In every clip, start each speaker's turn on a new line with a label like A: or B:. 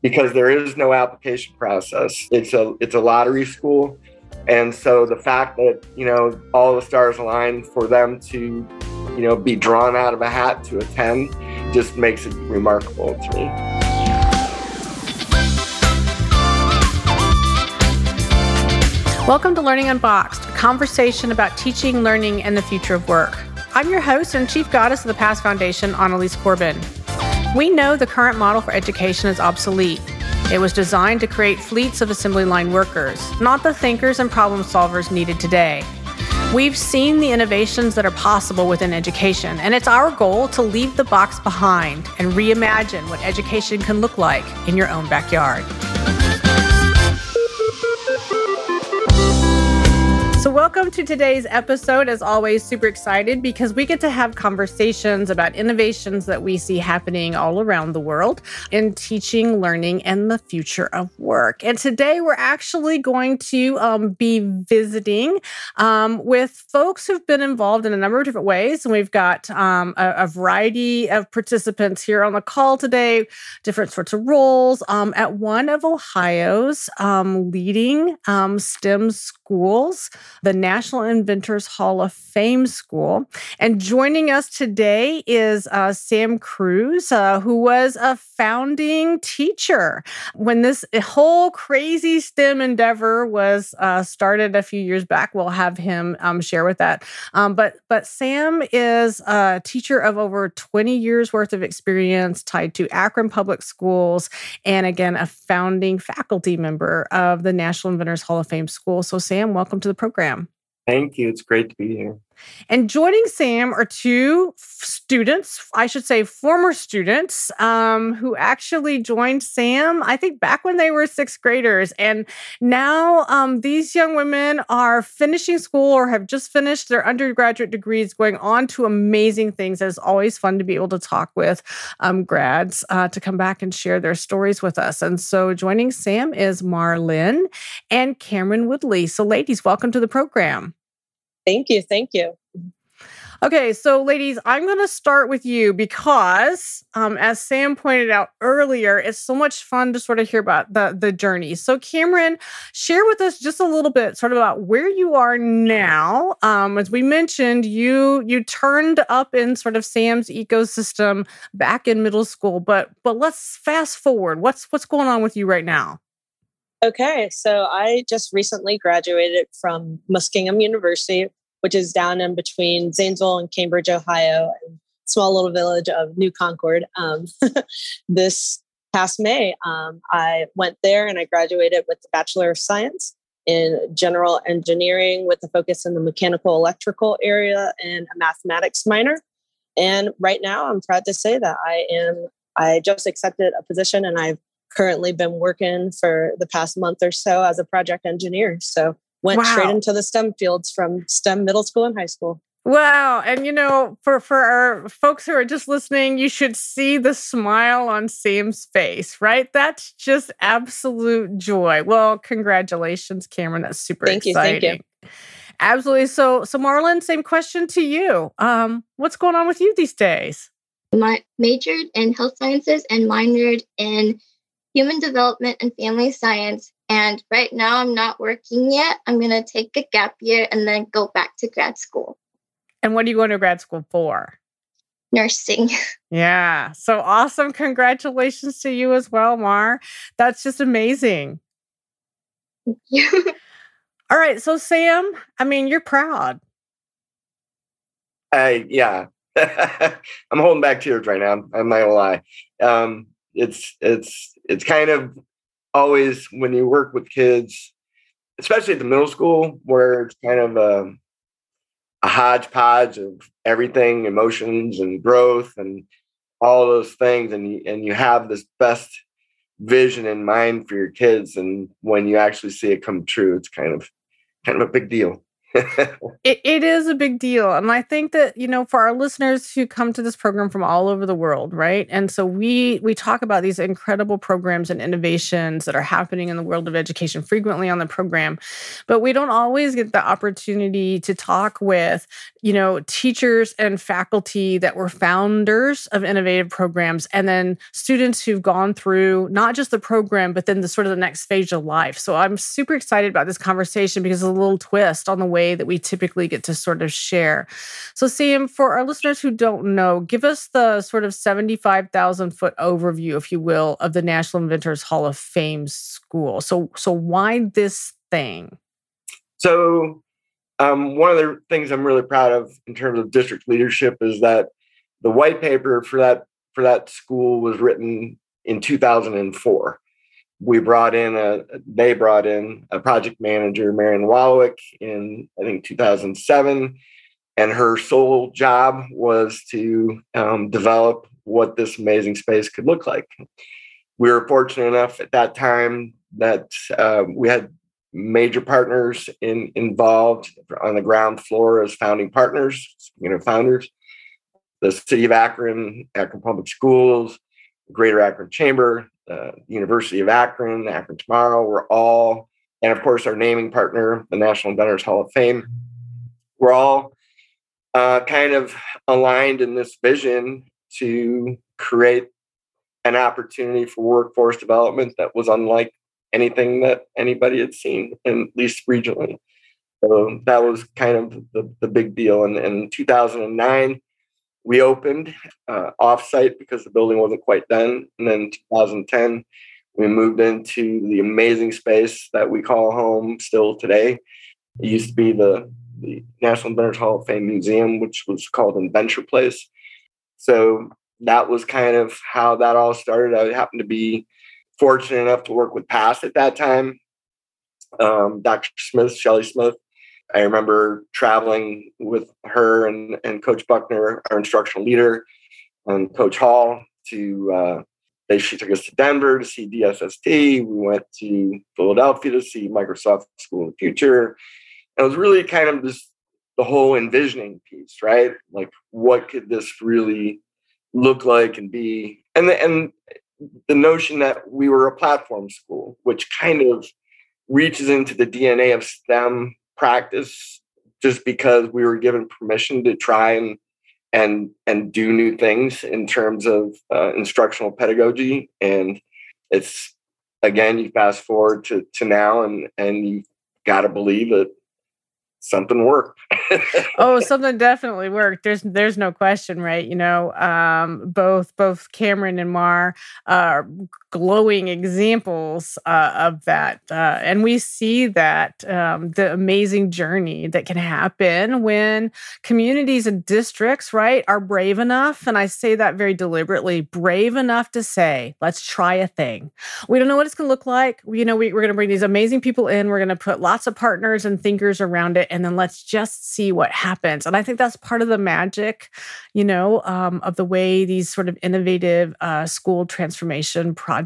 A: because there is no application process. It's a it's a lottery school. And so the fact that, you know, all the stars align for them to, you know, be drawn out of a hat to attend just makes it remarkable to me.
B: Welcome to Learning Unboxed, a conversation about teaching, learning, and the future of work. I'm your host and chief goddess of the Past Foundation, Annalies Corbin. We know the current model for education is obsolete. It was designed to create fleets of assembly line workers, not the thinkers and problem solvers needed today. We've seen the innovations that are possible within education, and it's our goal to leave the box behind and reimagine what education can look like in your own backyard. So, welcome to today's episode. As always, super excited because we get to have conversations about innovations that we see happening all around the world in teaching, learning, and the future of work. And today we're actually going to um, be visiting um, with folks who've been involved in a number of different ways. And we've got um, a, a, variety of participants here on the call today, different sorts of roles um, at one of Ohio's um, leading um, STEM schools the National Inventors Hall of Fame School. And joining us today is uh, Sam Crews, uh, who was a founding teacher when this whole crazy STEM endeavor was uh, started a few years back. We'll have him um, share with that. Um, but but Sam is a teacher of over 20 years worth of experience tied to Akron Public Schools, and again a founding faculty member of the National Inventors Hall of Fame School. So Sam, welcome to the program program.
A: Thank you. It's great to be here.
B: And joining Sam are two students, I should say, former students, um, who actually joined Sam, I think, back when they were sixth graders. And now um, these young women are finishing school or have just finished their undergraduate degrees, going on to amazing things. It's always fun to be able to talk with um, grads uh, to come back and share their stories with us. And so joining Sam is Mar Lin and Camryn Woodley. So, ladies, welcome to the program.
C: Thank you. Thank you.
B: Okay, so ladies, I'm going to start with you because, um, as Sam pointed out earlier, it's so much fun to sort of hear about the the journey. So, Camryn, share with us just a little bit, sort of about where you are now. Um, as we mentioned, you you turned up in sort of Sam's ecosystem back in middle school, but but let's fast forward. What's what's going on with you right now?
C: Okay, so I just recently graduated from Muskingum University which is down in between Zanesville and Cambridge, Ohio, and small little village of New Concord. Um, this past May, um, I went there and I graduated with the Bachelor of Science in General Engineering with a focus in the mechanical electrical area and a mathematics minor. And right now, I'm proud to say that I am. I just accepted a position, and I've currently been working for the past month or so as a project engineer. So went wow. straight into the STEM fields from STEM middle school and high school.
B: Wow. And you know, for for our folks who are just listening, you should see the smile on Sam's face, right? That's just absolute joy. Well, congratulations, Camryn. That's super
C: thank
B: exciting.
C: You, thank you.
B: Absolutely. So so Mar Lin, same question to you. Um, what's going on with you these days?
D: My majored in health sciences and minored in human development and family science and right now, I'm not working yet. I'm going to take a gap year and then go back to grad school.
B: And what are you going to grad school for?
D: Nursing.
B: Yeah. So awesome. Congratulations to you as well, Mar. That's just amazing.
D: Thank you.
B: All right. So, Sam, I mean, you're proud.
A: Uh, yeah. I'm holding back tears right now. I'm not gonna lie. Um, it's it's it's kind of always when you work with kids, especially at the middle school, where it's kind of a, a hodgepodge of everything, emotions and growth and all those things, and you, and you have this best vision in mind for your kids, and when you actually see it come true, it's kind of kind of a big deal.
B: it, it is a big deal. And I think that, you know, for our listeners who come to this program from all over the world, right? And so we we talk about these incredible programs and innovations that are happening in the world of education frequently on the program, but we don't always get the opportunity to talk with, you know, teachers and faculty that were founders of innovative programs and then students who've gone through not just the program, but then the sort of the next phase of life. So I'm super excited about this conversation because it's a little twist on the way way that we typically get to sort of share. So, Sam, for our listeners who don't know, give us the sort of 75,000 foot overview, if you will, of the National Inventors Hall of Fame School. So, so why this thing?
A: So, um, one of the things I'm really proud of in terms of district leadership is that the white paper for that for that school was written in 2004 we brought in a they brought in a project manager marion wallowick in i think 2007 and her sole job was to um, develop what this amazing space could look like. We were fortunate enough at that time that uh, we had major partners in, involved on the ground floor as founding partners you know founders the city of akron akron public schools greater akron chamber uh, University of Akron, Akron Tomorrow, we're all, and of course, our naming partner, the National Inventors Hall of Fame, we're all uh, kind of aligned in this vision to create an opportunity for workforce development that was unlike anything that anybody had seen, at least regionally. So that was kind of the, the big deal. And in 2009, we opened uh, offsite because the building wasn't quite done. And then 2010, we moved into the amazing space that we call home still today. It used to be the, the National Inventors Hall of Fame Museum, which was called Inventure Place. So that was kind of how that all started. I happened to be fortunate enough to work with PAST at that time. Um, Dr. Smith, Shelly Smith, I remember traveling with her and, and Coach Buckner, our instructional leader, and Coach Hall to. Uh, they, she took us to Denver to see DSST. We went to Philadelphia to see Microsoft School of the Future. And it was really kind of this the whole envisioning piece, right? Like, what could this really look like and be? And the, and the notion that we were a platform school, which kind of reaches into the DNA of STEM practice just because we were given permission to try and and and do new things in terms of uh, instructional pedagogy and it's again you fast forward to to now and and you got to believe that something worked.
B: oh, something definitely worked. There's there's no question, right? You know, um, both both Camryn and Mar are glowing examples uh, of that, uh, and we see that um, the amazing journey that can happen when communities and districts, right, are brave enough, and I say that very deliberately, brave enough to say, "Let's try a thing." We don't know what it's going to look like. You know, we, we're going to bring these amazing people in. We're going to put lots of partners and thinkers around it and then let's just see what happens. And I think that's part of the magic, you know, um, of the way these sort of innovative uh, school transformation projects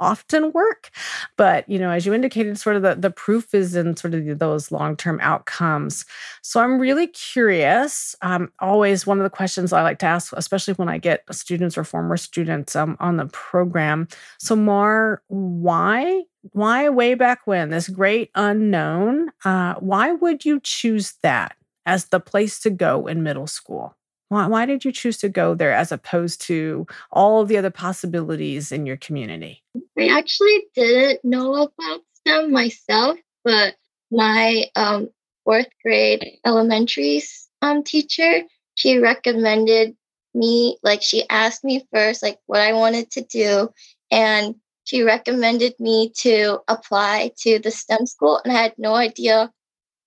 B: often work but you know as you indicated sort of the, the proof is in sort of those long-term outcomes. So i'm really curious um, always one of the questions i like to ask especially when i get students or former students um, on the program so mar why why way back when this great unknown uh, why would you choose that as the place to go in middle school why, why did you choose to go there as opposed to all the other possibilities in your community?
D: I actually didn't know about stem myself but my um, fourth grade elementary um, teacher she recommended me like she asked me first like what i wanted to do and she recommended me to apply to the STEM school, and I had no idea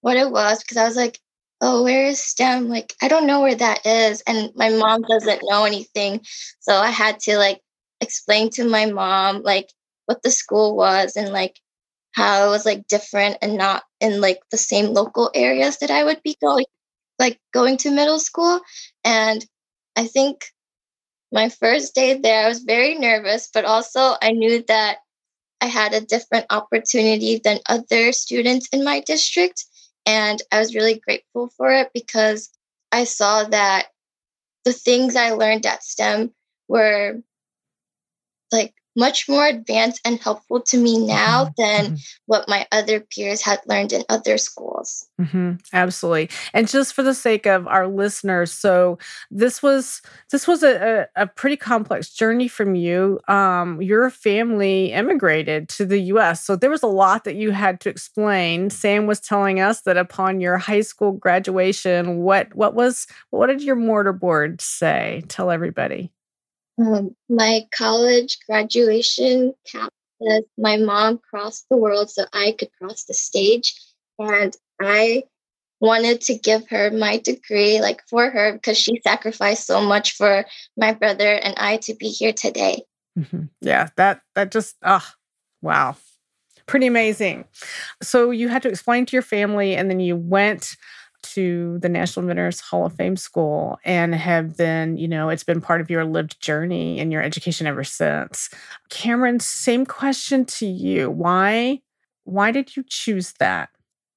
D: what it was because I was like, oh, where is STEM? Like, I don't know where that is. And my mom doesn't know anything. So I had to like explain to my mom, like, what the school was and like how it was like different and not in like the same local areas that I would be going, like going to middle school. And I think my first day there, I was very nervous, but also I knew that I had a different opportunity than other students in my district. And I was really grateful for it because I saw that the things I learned at STEM were like much more advanced and helpful to me now mm-hmm. than mm-hmm. what my other peers had learned in other schools.
B: Mm-hmm. Absolutely, and just for the sake of our listeners, so this was this was a, a, a pretty complex journey from you. Um, your family immigrated to the U.S., so there was a lot that you had to explain. Sam was telling us that upon your high school graduation, what what was what did your mortar board say? Tell everybody.
D: Um, my college graduation cap says my mom crossed the world so I could cross the stage. And I wanted to give her my degree, like for her, because she sacrificed so much for my brother and I to be here today.
B: Mm-hmm. Yeah, that that just ah, oh, wow, pretty amazing. So you had to explain to your family, and then you went to the National Inventors Hall of Fame School and have been, you know, it's been part of your lived journey and your education ever since. Camryn, same question to you. Why why did you choose that?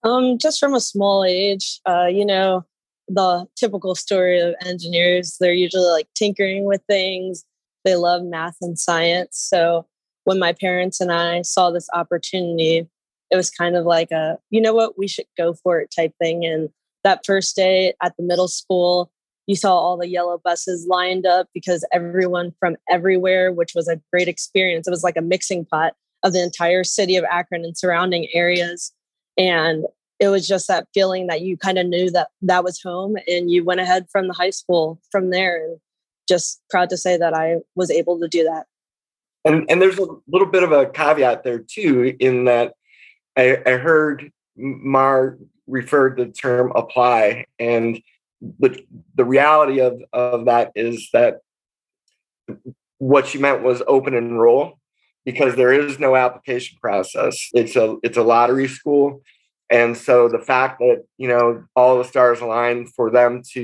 C: Um, just from a small age, uh, you know, the typical story of engineers, they're usually like tinkering with things. They love math and science. So when my parents and I saw this opportunity, it was kind of like a, you know what, we should go for it type thing. And that first day at the middle school, you saw all the yellow buses lined up because everyone from everywhere, which was a great experience. It was like a mixing pot of the entire city of Akron and surrounding areas. And it was just that feeling that you kind of knew that that was home and you went ahead from the high school from there and just proud to say that I was able to do that.
A: And and there's a little bit of a caveat there too, in that I, I heard Mar referred the term apply. And the, the reality of, of that is that what she meant was open enroll because there is no application process. It's a it's a lottery school. And so the fact that, you know, all the stars align for them to,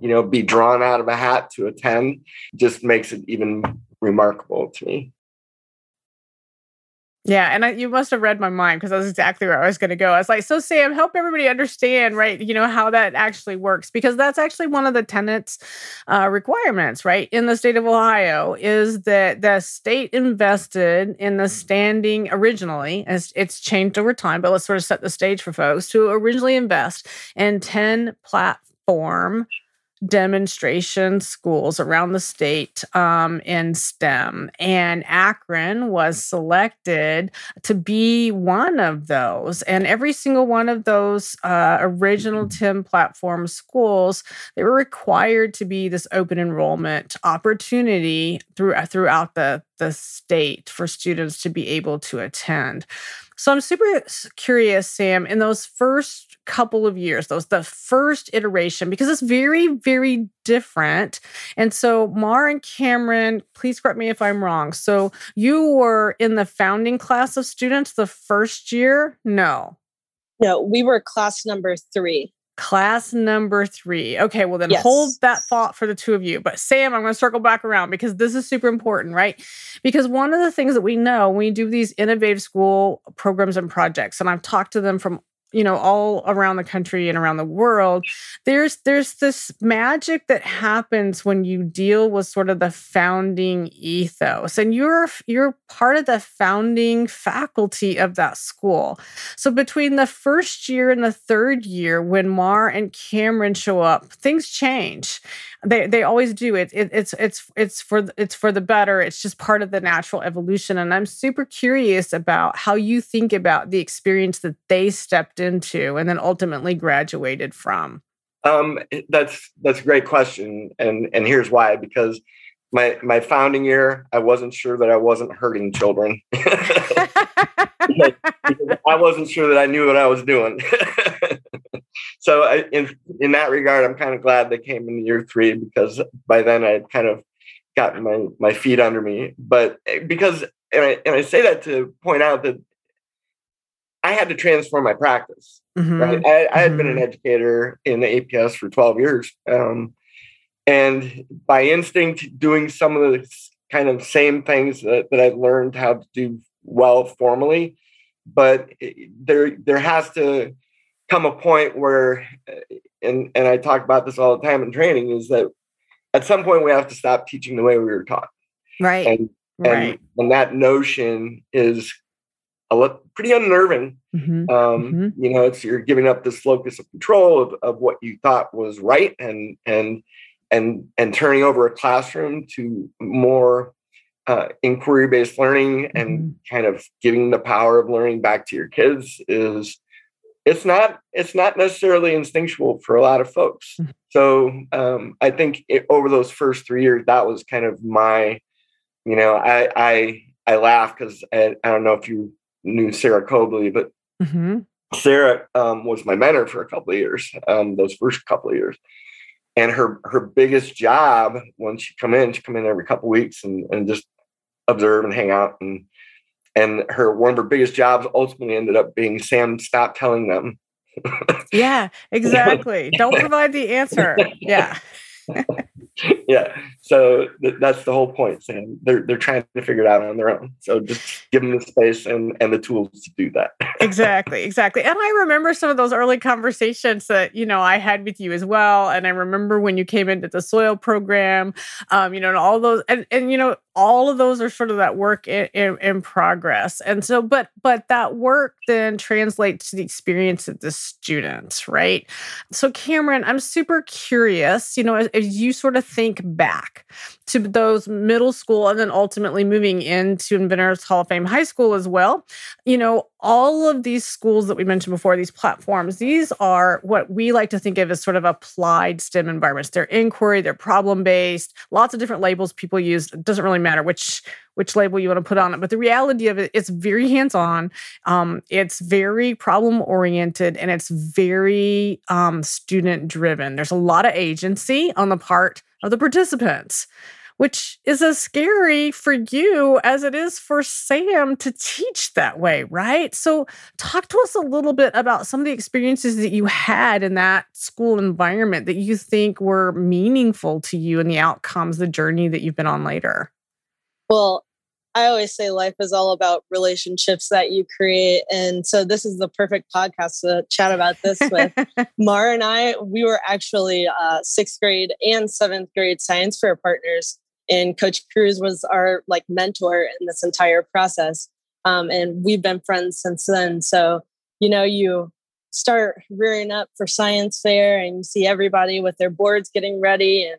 A: you know, be drawn out of a hat to attend just makes it even remarkable to me.
B: Yeah, and I, you must have read my mind because that's exactly where I was going to go. I was like, "So Sam, help everybody understand, right? You know how that actually works because that's actually one of the tenants uh, requirements, right? In the state of Ohio, is that the state invested in the standing originally, as it's changed over time, but let's sort of set the stage for folks to originally invest in ten platform demonstration schools around the state um, in STEM. And Akron was selected to be one of those. And every single one of those uh, original STEM platform schools, they were required to be this open enrollment opportunity through, throughout the, the state for students to be able to attend. So I'm super curious, Sam, in those first couple of years, those the first iteration, because it's very, very different. And so, Mar and Camryn, please correct me if I'm wrong. So, you were in the founding class of students the first year? No.
C: No, we were class number three.
B: Class number three. Okay, well, then yes. hold that thought for the two of you. But Sam, I'm going to circle back around because this is super important, right? Because one of the things that we know when we do these innovative school programs and projects, and I've talked to them from you know all around the country and around the world there's there's this magic that happens when you deal with sort of the founding ethos and you're you're part of the founding faculty of that school. So between the first year and the third year when mar and camryn show up things change. They they always do. It, it it's it's it's for it's for the better. It's just part of the natural evolution and i'm super curious about how you think about the experience that they stepped into and then ultimately graduated from?
A: Um that's that's a great question and and here's why because my my founding year i wasn't sure that i wasn't hurting children. I wasn't sure that i knew what i was doing. So I, in in that regard, I'm kind of glad they came in year three because by then I had kind of gotten my my feet under me. But eh, because and I and I say that to point out that I had to transform my practice. Mm-hmm. Right, I, I, had mm-hmm. been an mm-hmm. educator in the APS for 12 years, um, and by instinct, doing some of the kind of same things that, that I've learned how to do well formally. But there there has to come a point where, and and I talk about this all the time in training, is that at some point we have to stop teaching the way we were taught.
B: Right.
A: And
B: right.
A: and, and that notion is a lot pretty unnerving.
B: Mhm.
A: Um,
B: Mhm.
A: You know, it's you're giving up this locus of control of, of what you thought was right, and and and and turning over a classroom to more uh, inquiry based learning and kind of giving the power of learning back to your kids is it's not it's not necessarily instinctual for a lot of folks
B: Mhm.
A: so um, i think it, over those first three years that was kind of my you know i i i laugh because I, I don't know if you knew sarah cobley but
B: Mhm.
A: Sarah um, was my mentor for a couple of years, um, those first couple of years. And her her biggest job when she come in, she come in every couple of weeks and, and just observe and hang out. And and her one of her biggest jobs ultimately ended up being Sam, stop telling them.
B: Yeah, exactly. Don't provide the answer. Yeah.
A: yeah. So th- that's the whole point, Sam. They're they're trying to figure it out on their own. So just give them the space and, and the tools to do that.
B: exactly exactly and i remember some of those early conversations that you know i had with you as well and i remember when you came into the soil program um, you know and all those and, and you know all of those are sort of that work in, in, in progress. And so but but that work then translates to the experience of the students right? So camryn i'm super curious you know as, as you sort of think back to those middle school and then ultimately moving into inventors hall of fame high school as well you know all of these schools that we mentioned before, these platforms, these are what we like to think of as sort of applied STEM environments. They're inquiry, they're problem based, lots of different labels people use. It doesn't really matter which which label you want to put on it, but the reality of it, it's very hands on. Um, it's very problem oriented, and it's very um, student driven. There's a lot of agency on the part of the participants which is as scary for you as it is for Sam to teach that way, right? So, talk to us a little bit about some of the experiences that you had in that school environment that you think were meaningful to you and the outcomes, the journey that you've been on later.
C: Well, I always say life is all about relationships that you create. And so this is the perfect podcast to chat about this with. Mara and I, we were actually uh, sixth grade and seventh grade science fair partners. And Coach Crews was our like mentor in this entire process. Um, and we've been friends since then. So, you know, you start rearing up for science fair and you see everybody with their boards getting ready and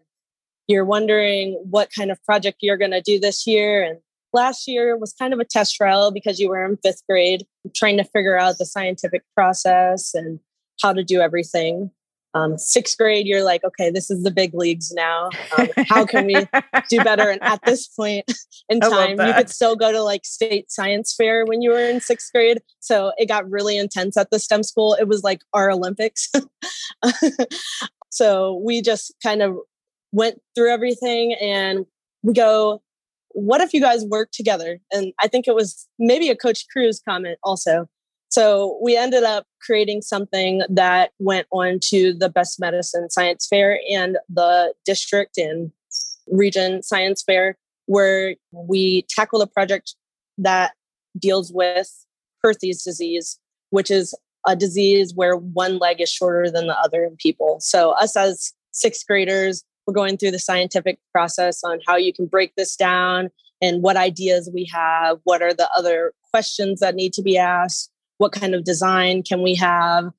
C: you're wondering what kind of project you're going to do this year. And last year was kind of a test trial because you were in fifth grade, trying to figure out the scientific process and how to do everything. Um, sixth grade, you're like, okay, this is the big leagues now. Um, how can we do better? And at this point in time, you could still go to like state science fair when you were in sixth grade. So it got really intense at the STEM school. It was like our Olympics. so we just kind of went through everything and we go, what if you guys work together? And I think it was maybe a Coach Crews comment also. So we ended up creating something that went on to the Best Medicine Science Fair and the district and region science fair, where we tackled a project that deals with Perthes disease, which is a disease where one leg is shorter than the other in people. So us as sixth graders, we're going through the scientific process on how you can break this down and what ideas we have, what are the other questions that need to be asked, what kind of design can we have,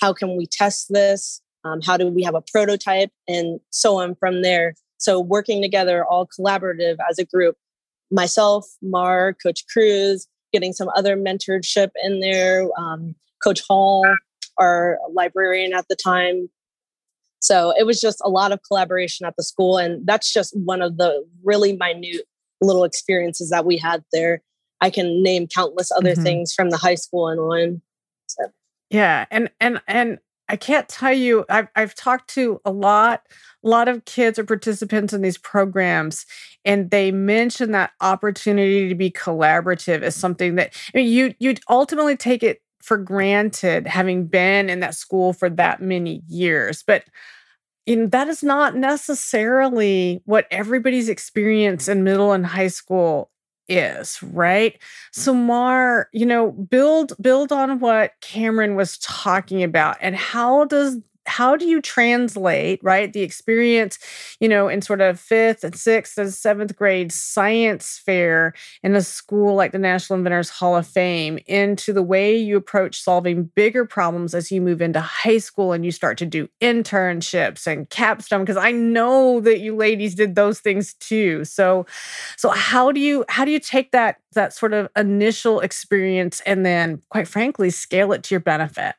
C: how can we test this, um, how do we have a prototype, and so on from there. So working together, all collaborative as a group. Myself, Mar, Coach Crews, getting some other mentorship in there. Um, Coach Hall, our librarian at the time. So it was just a lot of collaboration at the school. And that's just one of the really minute little experiences that we had there. I can name countless other
B: Mhm.
C: things from the high school and on. So
B: Yeah, and and and I can't tell you. I've I've talked to a lot, a lot of kids or participants in these programs, and they mention that opportunity to be collaborative is something that I mean, you you ultimately take it for granted, having been in that school for that many years, but. And that is not necessarily what everybody's experience in middle and high school is, right? Mm. So Mar, you know, build build on what Camryn was talking about and how does how do you translate right the experience you know in sort of fifth and sixth and seventh grade science fair in a school like the national inventors hall of fame into the way you approach solving bigger problems as you move into high school and you start to do internships and capstone because i know that you ladies did those things too. So so how do you how do you take that that sort of initial experience and then quite frankly scale it to your benefit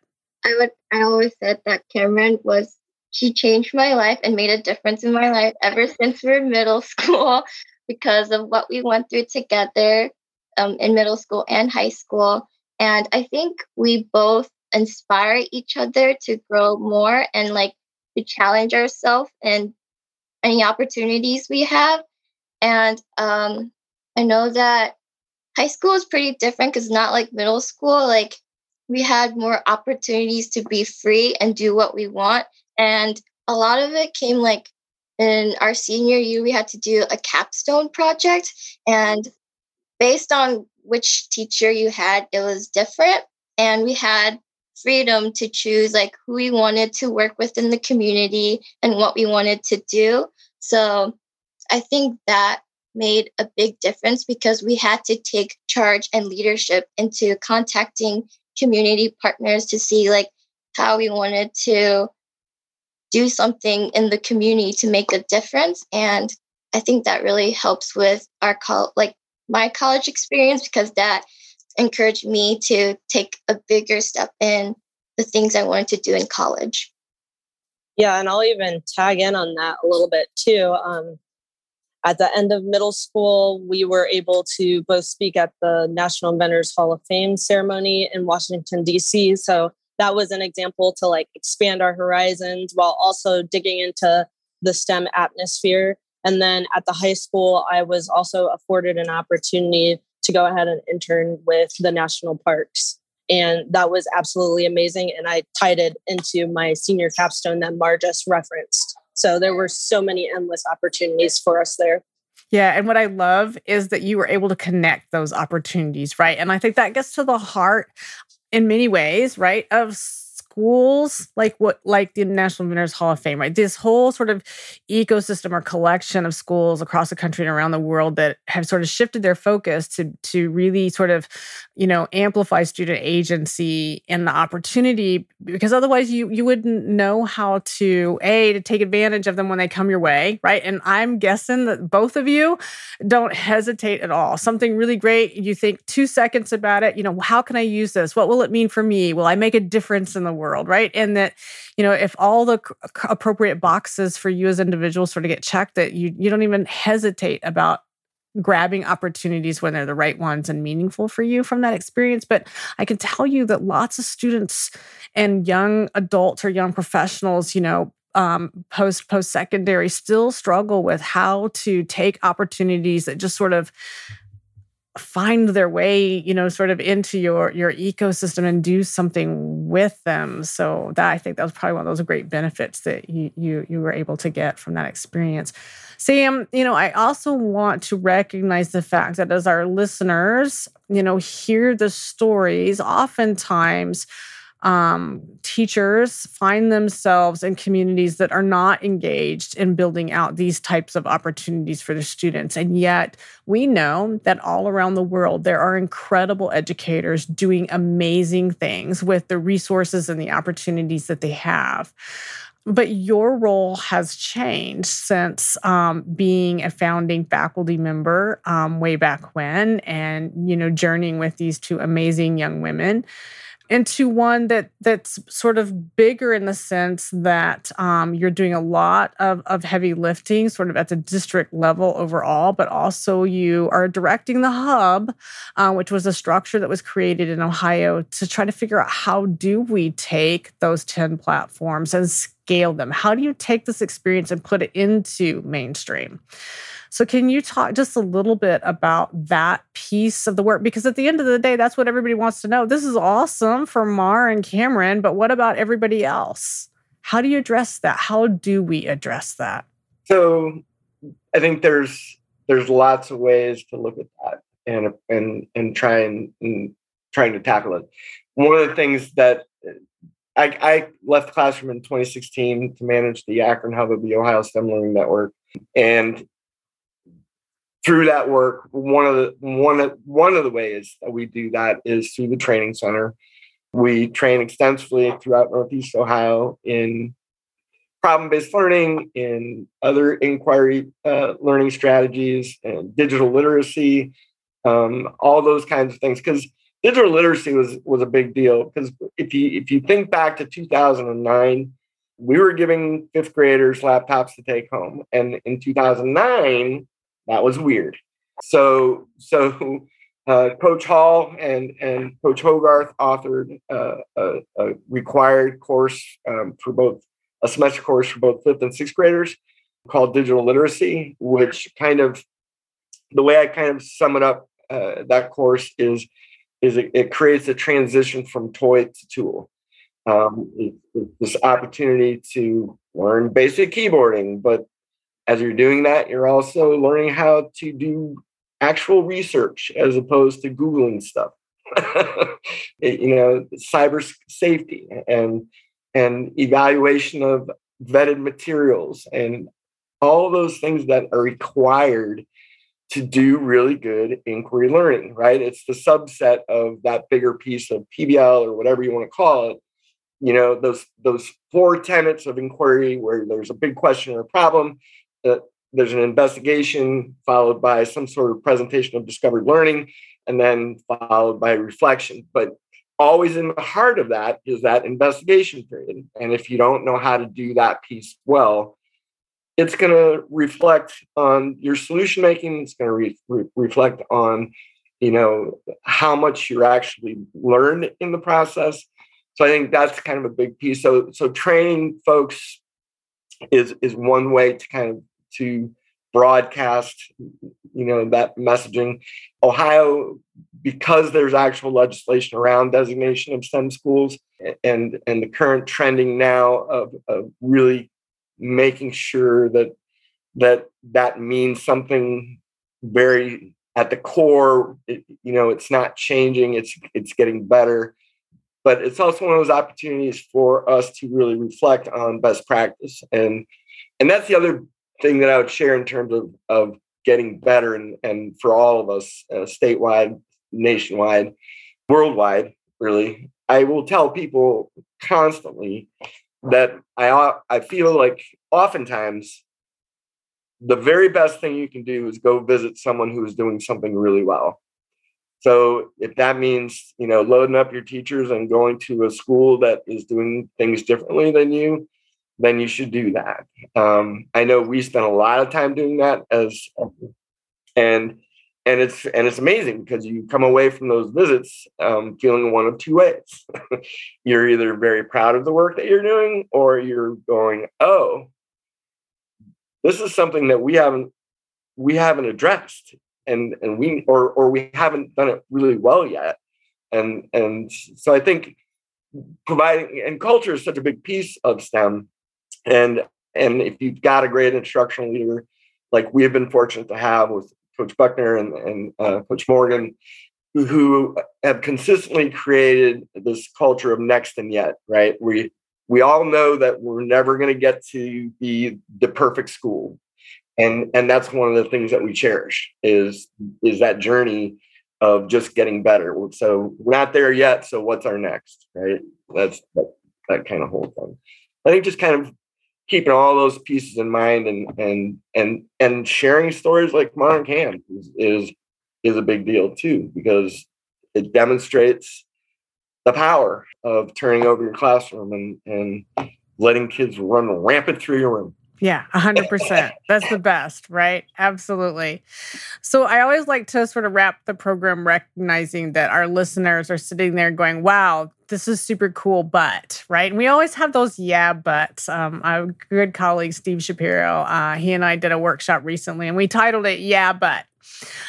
D: I would I always said that Camryn was she changed my life and made a difference in my life ever since we were middle school because of what we went through together um, in middle school and high school. And I think we both inspire each other to grow more and like to challenge ourselves and any opportunities we have. And um, I know that high school is pretty different because not like middle school. Like we had more opportunities to be free and do what we want. And a lot of it came like in our senior year, we had to do a capstone project. And based on which teacher you had, it was different. And we had freedom to choose like who we wanted to work with in the community and what we wanted to do. So I think that made a big difference because we had to take charge and leadership into contacting community partners to see like how we wanted to do something in the community to make a difference. And i think that really helps with our col- like my college experience because that encouraged me to take a bigger step in the things i wanted to do in college.
C: Yeah and i'll even tag in on that a little bit too. Um, at the end of middle school, we were able to both speak at the National Inventors Hall of Fame ceremony in Washington, D.C. So that was an example to like expand our horizons while also digging into the STEM atmosphere. And then at the high school, I was also afforded an opportunity to go ahead and intern with the national parks. And that was absolutely amazing. And I tied it into my senior capstone that Mar just referenced. So there were so many endless opportunities for us there.
B: Yeah. And what I love is that you were able to connect those opportunities, right? And I think that gets to the heart in many ways, right, of schools like what like the National Inventors Hall of Fame, right? This whole sort of ecosystem or collection of schools across the country and around the world that have sort of shifted their focus to to really sort of, you know, amplify student agency and the opportunity because otherwise you you wouldn't know how to a to take advantage of them when they come your way, right? And I'm guessing that both of you don't hesitate at all. Something really great, you think 2 seconds about it, you know, how can I use this? What will it mean for me? Will I make a difference in the world? World, right? And that, you know, if all the appropriate boxes for you as individuals sort of get checked, that you you don't even hesitate about grabbing opportunities when they're the right ones and meaningful for you from that experience. But I can tell you that lots of students and young adults or young professionals, you know, um, post post secondary still struggle with how to take opportunities that just sort of find their way you know sort of into your your ecosystem and do something with them. So that i think that was probably one of those great benefits that you you, you were able to get from that experience. Sam you know i also want to recognize the fact that as our listeners you know hear the stories oftentimes um, teachers find themselves in communities that are not engaged in building out these types of opportunities for their students. And yet, we know that all around the world, there are incredible educators doing amazing things with the resources and the opportunities that they have but your role has changed since um, being a founding faculty member um, way back when and you know journeying with these two amazing young women into one that that's sort of bigger in the sense that um, you're doing a lot of, of heavy lifting sort of at the district level overall but also you are directing the hub uh, which was a structure that was created in ohio to try to figure out how do we take those 10 platforms and scale them? How do you take this experience and put it into mainstream so, can you talk just a little bit about that piece of the work? Because at the end of the day, that's what everybody wants to know. This is awesome for Mar and Camryn, but what about everybody else? How do you address that? How do we address that?
A: So, I think there's there's lots of ways to look at that. and and and try and, and trying to tackle it. One of the things that uh, I, I left the classroom in 2016 to manage the Akron hub of the Ohio STEM Learning Network, and through that work, one of the one of one of the ways that we do that is through the training center. We train extensively throughout Northeast Ohio in problem-based learning, in other inquiry uh, learning strategies, and digital literacy, um, all those kinds of things. Because digital literacy was was a big deal. Because if you if you think back to 2009, we were giving fifth graders laptops to take home, and in 2009 that was weird. So so uh, Coach Hall and and Coach Hogarth authored uh, a, a, required course um, for both a semester course for both fifth and sixth graders called digital literacy, which kind of the way I kind of sum it up uh, that course is is it, it, creates a transition from toy to tool. Um, it, this opportunity to learn basic keyboarding, but as you're doing that, you're also learning how to do actual research as opposed to Googling stuff. you know, cyber safety and and evaluation of vetted materials and all those things that are required to do really good inquiry learning, right? It's the subset of that bigger piece of PBL or whatever you want to call it. You know, those those four tenets of inquiry where there's a big question or a problem, there's an investigation followed by some sort of presentation of discovered learning and then followed by reflection. But always in the heart of that is that investigation period. And if you don't know how to do that piece well it's going to reflect on your solution making it's going to re- re- reflect on you know how much you're actually learned in the process. So i think that's kind of a big piece. So so training folks is is one way to kind of to broadcast you know that messaging. Ohio because there's actual legislation around designation of stem schools and and the current trending now of, of really making sure that that that means something very at the core it, you know it's not changing it's it's getting better. But it's also one of those opportunities for us to really reflect on best practice. And and that's the other thing that i would share in terms of of getting better and and for all of us uh, statewide nationwide worldwide really i will tell people constantly that i i feel like oftentimes the very best thing you can do is go visit someone who is doing something really well. So if that means, you know, loading up your teachers and going to a school that is doing things differently than you, then you should do that. Um, I know we spent a lot of time doing that as, and and it's and it's amazing because you come away from those visits um, feeling one of two ways. you're either very proud of the work that you're doing, or you're going, "Oh, this is something that we haven't we haven't addressed and and we or or we haven't done it really well yet and and so i think providing and culture is such a big piece of stem and and if you've got a great instructional leader like we have been fortunate to have with coach buckner and, and uh, coach morgan who, have consistently created this culture of next and yet right? We we all know that we're never going to get to be the perfect school. And and that's one of the things that we cherish is is that journey of just getting better. So we're not there yet so what's our next right? That's that, that kind of whole thing. I think just kind of keeping all those pieces in mind and and and and sharing stories like modern camp is, is is a big deal too because it demonstrates the power of turning over your classroom and and letting kids run rampant through your room
B: yeah, 100%. That's the best, right? Absolutely. So I always like to sort of wrap the program recognizing that our listeners are sitting there going, wow, this is super cool, but, right? And we always have those yeah, buts. Um, our good colleague, Steve Shapiro, uh, he and I did a workshop recently and we titled it Yeah, but,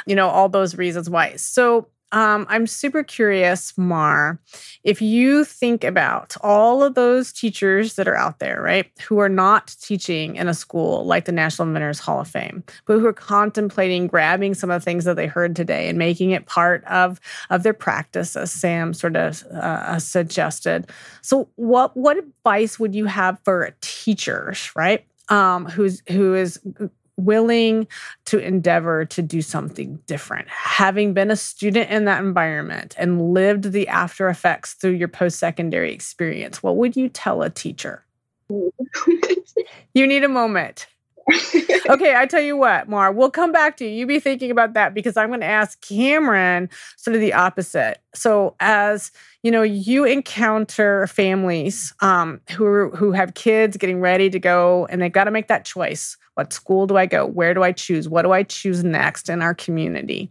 B: you know, all those reasons why. So um, I'm super curious, Mar, if you think about all of those teachers that are out there, right, who are not teaching in a school like the National Inventors Hall of Fame, but who are contemplating grabbing some of the things that they heard today and making it part of, of their practice, as Sam sort of uh, suggested. So, what what advice would you have for teachers, right? Um, who's who is willing to endeavor to do something different. Having been a student in that environment and lived the after effects through your post secondary experience, what would you tell a teacher? you need a moment. okay, I tell you what, Mar, we'll come back to you. You be thinking about that because I'm going to ask Camryn sort of the opposite. So, as you know, you encounter families um, who who have kids getting ready to go, and they've got to make that choice. What school do I go? Where do I choose? What do I choose next in our community?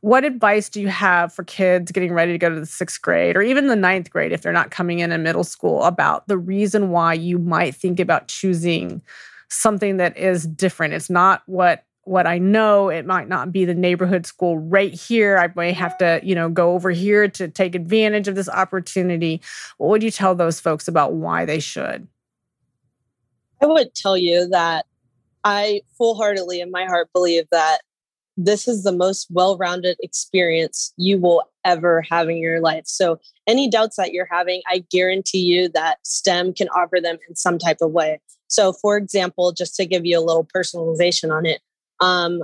B: What advice do you have for kids getting ready to go to the sixth grade or even the ninth grade if they're not coming in in middle school about the reason why you might think about choosing? Something that is different. It's not what what I know. It might not be the neighborhood school right here. I may have to, you know, go over here to take advantage of this opportunity. What would you tell those folks about why they should?
C: I would tell you that I full heartedly in my heart believe that this is the most well rounded experience you will ever have in your life. So, any doubts that you're having, I guarantee you that STEM can offer them in some type of way. So, for example, just to give you a little personalization on it, um,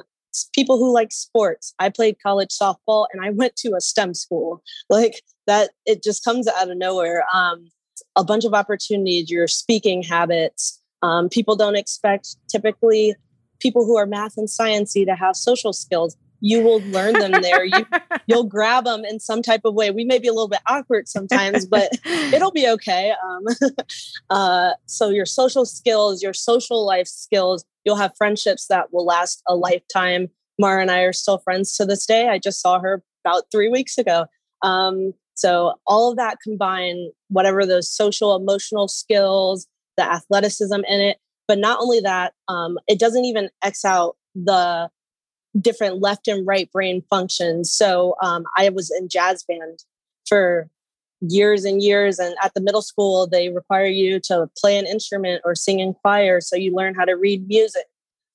C: people who like sports, I played college softball and I went to a STEM school. Like that, it just comes out of nowhere. Um, a bunch of opportunities, your speaking habits. Um, people don't expect typically people who are math and sciencey to have social skills you will learn them there. You you'll grab them in some type of way. We may be a little bit awkward sometimes, but it'll be okay. Um, uh, so your social skills, your social life skills, you'll have friendships that will last a lifetime. Mara and I are still friends to this day. I just saw her about three weeks ago. Um, so all of that combined, whatever those social emotional skills, the athleticism in it, but not only that, um, it doesn't even X out the different left and right brain functions. So um, I was in jazz band for years and years. And at the middle school, they require you to play an instrument or sing in choir. So you learn how to read music.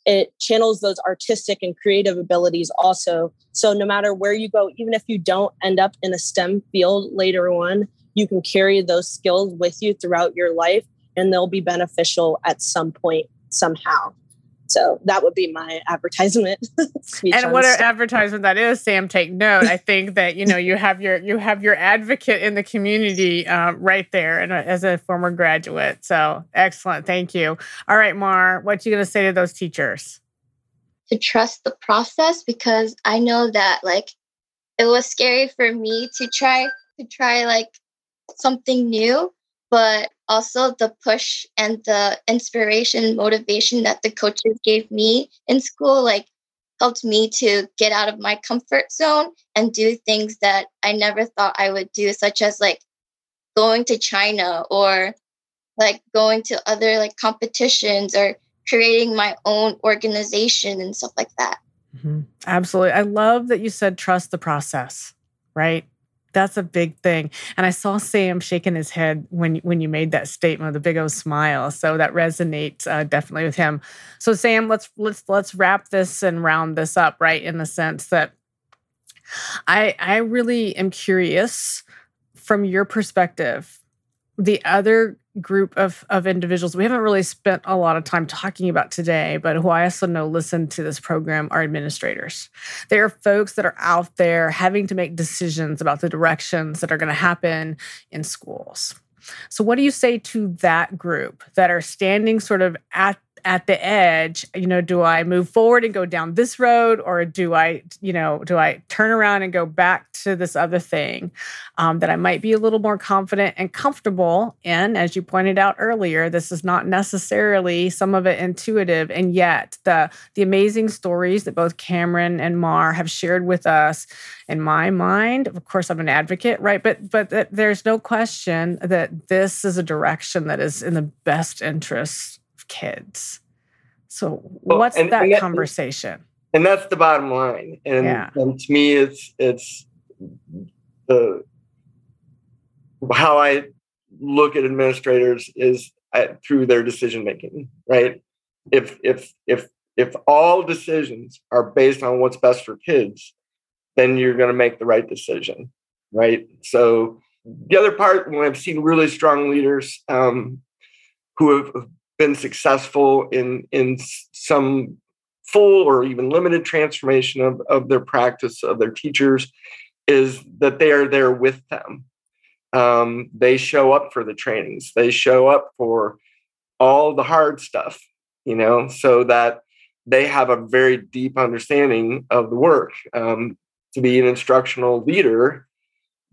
C: It channels those artistic and creative abilities also. So no matter where you go, even if you don't end up in a STEM field later on, you can carry those skills with you throughout your life and they'll be beneficial at some point somehow. So that would be my advertisement.
B: and what an advertisement that is, Sam. Take note. I think that you know you have your you have your advocate in the community uh, right there, and as a former graduate. So excellent. Thank you. All right, Mar, what are you going to say to those teachers?
D: To trust the process because I know that like it was scary for me to try to try like something new, but also the push and the inspiration motivation that the coaches gave me in school like helped me to get out of my comfort zone and do things that i never thought i would do such as like going to china or like going to other like competitions or creating my own organization and stuff like that.
B: Mm-hmm. absolutely. I love that you said trust the process right that's a big thing. And I saw Sam shaking his head when when you made that statement a big old smile. So that resonates uh, definitely with him. So Sam, let's let's let's wrap this and round this up, right? In the sense that I I really am curious from your perspective, the other group of, of individuals we haven't really spent a lot of time talking about today, but who I also know listen to this program are administrators. They are folks that are out there having to make decisions about the directions that are going to happen in schools. So, what do you say to that group that are standing sort of at at the edge, you know, do I move forward and go down this road or do I, you know, do I turn around and go back to this other thing um, that I might be a little more confident and comfortable in? As you pointed out earlier, this is not necessarily some of it intuitive. And yet the, the amazing stories that both Camryn and Mar have shared with us in my mind, of course, I'm an advocate, right? But, but there's no question that this is a direction that is in the best interest kids. So well, what's and, that, and that, conversation?
A: And that's the bottom line. And, yeah. and to me, it's it's the how I look at administrators is at, through their decision making, right? If if if if all decisions are based on what's best for kids, then you're going to make the right decision, right? So the other part, when I've seen really strong leaders um, who have been successful in in some full or even limited transformation of, of their practice of their teachers is that they are there with them. Um, they show up for the trainings. They show up for all the hard stuff you know so that they have a very deep understanding of the work. Um, to be an instructional leader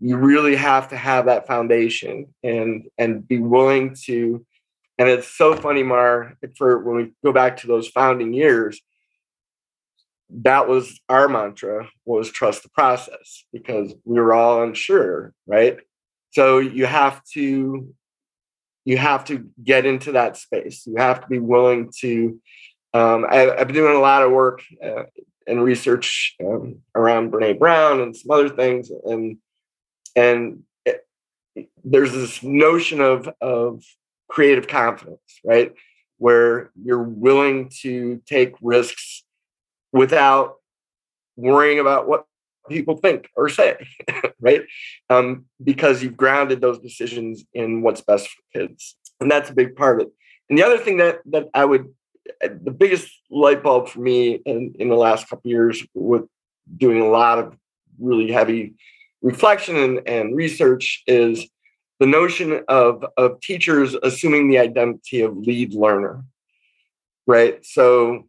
A: you really have to have that foundation and and be willing to and it's so funny mar for when we go back to those founding years that was our mantra was trust the process because we were all unsure right? So you have to you have to get into that space. You have to be willing to um, I, have been doing a lot of work uh, and research um, around brene brown and some other things and and it, there's this notion of of creative confidence right where you're willing to take risks without worrying about what people think or say, right? Um, because you've grounded those decisions in what's best for kids, and that's a big part of it. And the other thing that that I would, the biggest light bulb for me in in the last couple years with doing a lot of really heavy reflection and, and research is the notion of of teachers assuming the identity of lead learner, right? So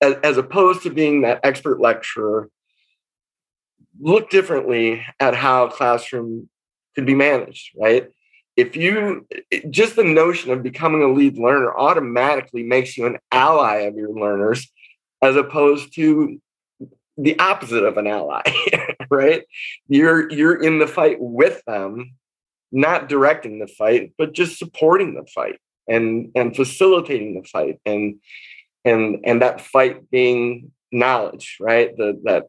A: as, as opposed to being that expert lecturer, look differently at how classroom could be managed, right? If you just the notion of becoming a lead learner automatically makes you an ally of your learners as opposed to the opposite of an ally, right? You're you're in the fight with them, not directing the fight, but just supporting the fight and and facilitating the fight and and and that fight being knowledge right the that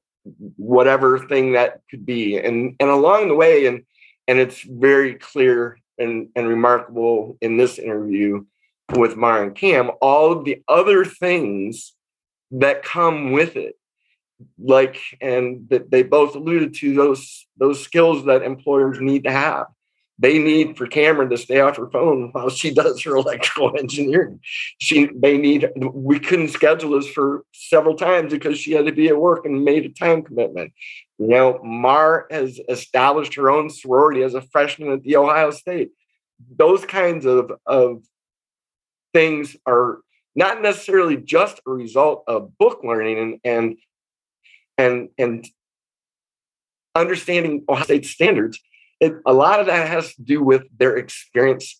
A: whatever thing that could be and and along the way and and it's very clear and and remarkable in this interview with Mar and Cam all of the other things that come with it like and that they both alluded to those those skills that employers need to have they need for Camryn to stay off her phone while she does her electrical engineering. She they need we couldn't schedule this for several times because she had to be at work and made a time commitment. You know, Mar has established her own sorority as a freshman at the Ohio State. Those kinds of, of things are not necessarily just a result of book learning and and and and understanding Ohio State standards it, a lot of that has to do with their experience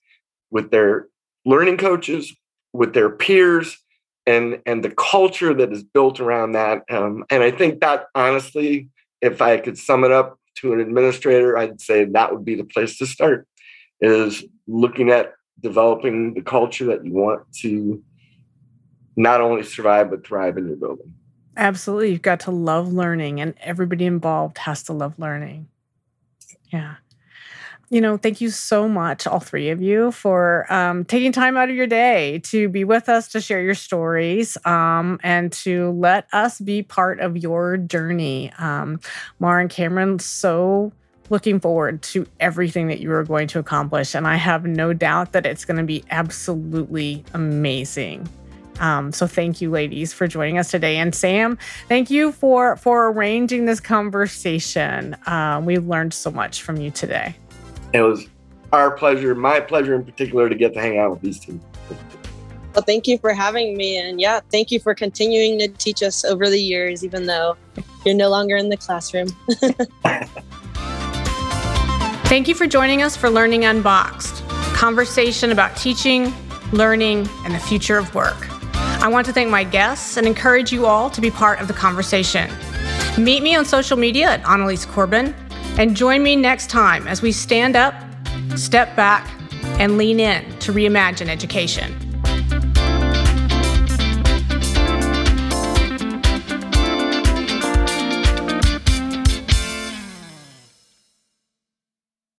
A: with their learning coaches, with their peers, and and the culture that is built around that. Um, and I think that honestly, if I could sum it up to an administrator, I'd say that would be the place to start. Is looking at developing the culture that you want to not only survive but thrive in your building.
B: Absolutely. You've got to love learning, and everybody involved has to love learning. Yeah you know, thank you so much, all three of you, for um, taking time out of your day to be with us, to share your stories, um, and to let us be part of your journey. Um, Mar and Camryn, so looking forward to everything that you are going to accomplish. And I have no doubt that it's going to be absolutely amazing. Um, so thank you, ladies, for joining us today. And Sam, thank you for for arranging this conversation. Uh, we learned so much from you today.
A: It was our pleasure, my pleasure in particular, to get to hang out with these two.
C: Well, thank you for having me. And yeah, thank you for continuing to teach us over the years, even though you're no longer in the classroom.
B: thank you for joining us for Learning Unboxed, conversation about teaching, learning, and the future of work. I want to thank my guests and encourage you all to be part of the conversation. Meet me on social media at Annalies Corbin and join me next time as we stand up, step back, and lean in to reimagine education.